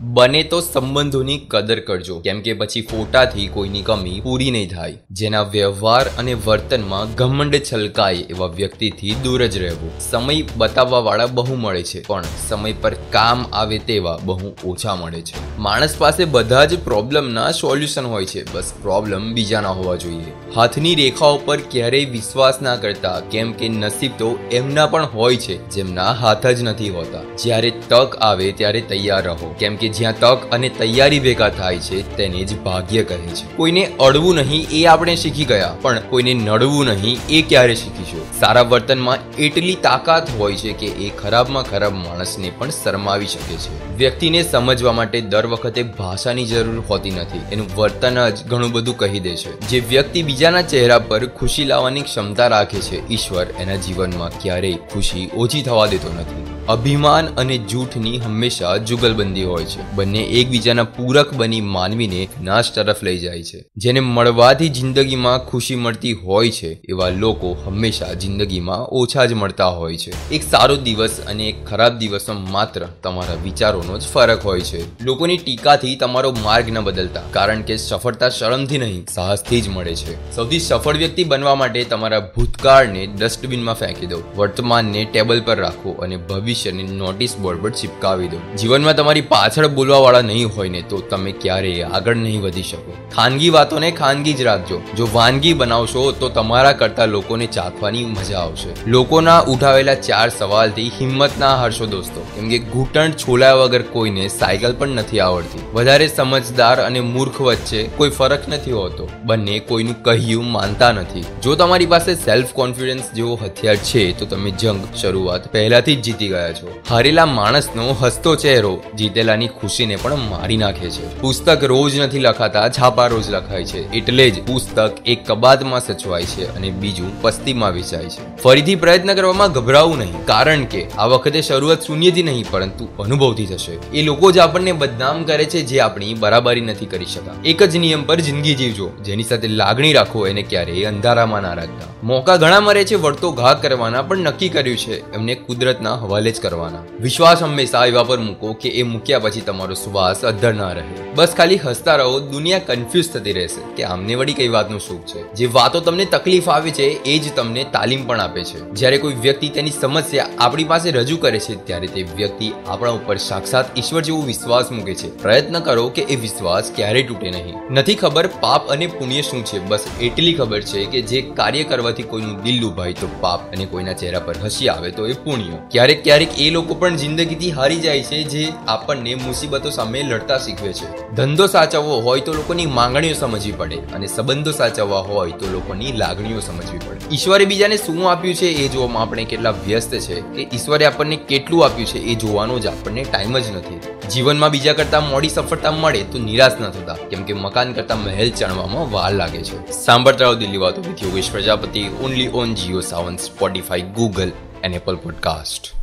બને તો સંબંધોની કદર કરજો. કેમ કે પછી ફોટાથી કોઈની કમી પૂરી નહીં થાય. જેના વ્યવહાર અને વર્તનમાં ઘમંડ છલકાય એવા વ્યક્તિથી દૂર જ રહેવું. સમય બતાવવા વાળા બહુ મળે છે, પણ સમય પર કામ આવે તેવા બહુ ઓછા મળે છે. માણસ પાસે બધા જ પ્રોબ્લેમના સોલ્યુશન હોય છે, બસ પ્રોબ્લેમ બીજાના હોવા જોઈએ. હાથની રેખાઓ પર ક્યારેય વિશ્વાસ ના કરતા, કેમ કે નસીબ તો એમના પણ હોય છે, જેમના હાથ જ નથી હોતા. જ્યારે તક આવે ત્યારે તૈયાર રહો. કેમ કે જ્યાં તક અને તૈયારી ભેગા થાય છે, તેને જ ભાગ્ય કહે છે. કોઈને અડવું નહીં એ આપણે શીખી ગયા, પણ કોઈને નડવું નહીં એ ક્યારે શીખીશું? સારા વર્તનમાં એટલી તાકાત હોય છે કે એ ખરાબમાં ખરાબ માણસને પણ શરમાવી શકે છે. વ્યક્તિને સમજવા માટે દર વખતે ભાષાની જરૂર હોતી નથી. એનું વર્તન જ ઘણું બધું કહી દે છે. જે વ્યક્તિ બીજાના ચહેરા પર ખુશી લાવવાની ક્ષમતા રાખે છે, ઈશ્વર એના જીવનમાં ક્યારેય ખુશી ઓછી થવા દેતો નથી. અભિમાન અને જૂઠની હંમેશા જુગલબંધી હોય છે. બંને એકબીજાના પૂરક બની માનવીને નાશ તરફ લઈ જાય છે. જેને મળવાથી જિંદગીમાં ખુશી મળતી હોય છે, એવા લોકો હંમેશા જિંદગીમાં ઓછા જ મળતા હોય છે. એક સારો દિવસ અને એક ખરાબ દિવસમાં માત્ર તમારા વિચારોનો જ ફરક હોય છે. લોકોની ટીકાથી તમારો માર્ગ ન બદલતા, કારણ કે સફળતા શરમથી નહીં, સાહસથી જ મળે છે. સૌથી સફળ વ્યક્તિ બનવા માટે તમારા ભૂતકાળને ડસ્ટબિનમાં ફેંકી દો. વર્તમાનને ટેબલ પર રાખો અને ભવિષ્યને નોટિસ બોર્ડ પર ચિપકાવી દો. જીવનમાં તમારી પાછળ બોલવાવાળા નહીં હોય ને તો તમે ક્યારેય આગળ નહીં વધી શકો. ખાનગી વાતોને ખાનગી જ રાખજો. જો વાનગી બનાવશો તો તમારા કરતા લોકોને ચાખવાની મજા આવશે. લોકોના ઉઠાવેલા ચાર સવાલથી હિંમત ના હારશો દોસ્તો. કેમ કે ઘૂંટણ છોલાયા વગર કોઈને સાયકલ પણ નથી આવડતી. વધારે સમજદાર અને મૂર્ખ વચ્ચે કોઈ ફરક નથી હોતો. બંને કોઈનું કહ્યું માનતા નથી. જો તમારી પાસે સેલ્ફ કોન્ફિડન્સ જેવો હથિયાર છે, તો તમે જંગ શરૂઆત પહેલાથી જ જીતી ગયા છો. હારેલા માણસનો હસતો ચહેરો જીતેલાની ખુશીને પણ મારી નાખે છે. પુસ્તક રોજ નથી લખાતા, છાપા રોજ લખાય છે. એટલે જ પુસ્તક એક કબાતમાં સચવાય છે અને બીજું પસ્તીમાં વેચાય છે. ફરીથી પ્રયત્ન કરવામાં ગભરાવું નહીં, કારણ કે આ વખતે શરૂઆત શૂન્યથી નહીં, પરંતુ અનુભવથી થશે. એ લોકો જ આપણને બદનામ કરે છે જે આપણી બરાબરી નથી કરી શકતા. એક જ નિયમ પર જિંદગી જીવજો, જેની સાથે લાગણી રાખો એને ક્યારેય અંધારામાં ના રાખતા. મોકા ઘણા મરે છે, વળતો ઘા કરવાના પણ નક્કી કર્યું છે. એમને કુદરતના હવાલે જ કરવાના. વિશ્વાસ હંમેશા એવા પર મૂકો કે એ મૂક્યા પછી તમારો શ્વાસ અધર ના રહે. બસ ખાલી હસતા રહો, દુનિયા કન્ફ્યુઝ થતી રહેશે કે આમને વળી કઈ વાતનું સુખ છે? જે વાતો તમને તકલીફ આવે છે, એ જ તમને તાલીમ પણ આપે છે. જ્યારે કોઈ વ્યક્તિ તેની સમસ્યા આપણી પાસે રજૂ કરે છે ત્યારે તે વ્યક્તિ આપણા ઉપર સાક્ષાત ઈશ્વર જેવો વિશ્વાસ મૂકે છે. પ્રયત્ન કરો કે એ વિશ્વાસ ક્યારેય તૂટે નહીં. નથી ખબર પાપ અને પુણ્ય શું છે. બસ એટલી ખબર છે કે જે કાર્ય કરવાથી કોઈનું દિલ લુભાય તો પાપ અને કોઈના ચહેરા પર હસી આવે તો એ પુણ્ય. ક્યારેક ક્યારેક એ લોકો પણ જિંદગીથી હારી જાય છે જે આપણને મુસીબતો સામે લડતા શીખવે છે. ધંધો સાચવવો હોય તો લોકોની માંગણીઓ સમજવી પડે અને સંબંધો સાચવવા હોય તો લોકોની લાગણીઓ સમજવી પડે. ઈશ્વરે બીજાને શું આપ્યું છે એ જોવામાં આપણે કેટલા વ્યસ્ત છે. કે ઈશ્વરે આપણને કેટલું આપ્યું છે એ જોવાનો જ આપણને ટાઈમ જ નથી. જીવનમાં બીજા કરતા મોડી સફળતા મળે તો નિરાશ ન થતા, કેમ કે મકાન કરતા મહેલ ચણવામાં વાર લાગે છે. સાંભળતા રહો દિલ્હી વાતો with Yogesh Prajapati only on Jio Saavn Spotify Google and Apple podcast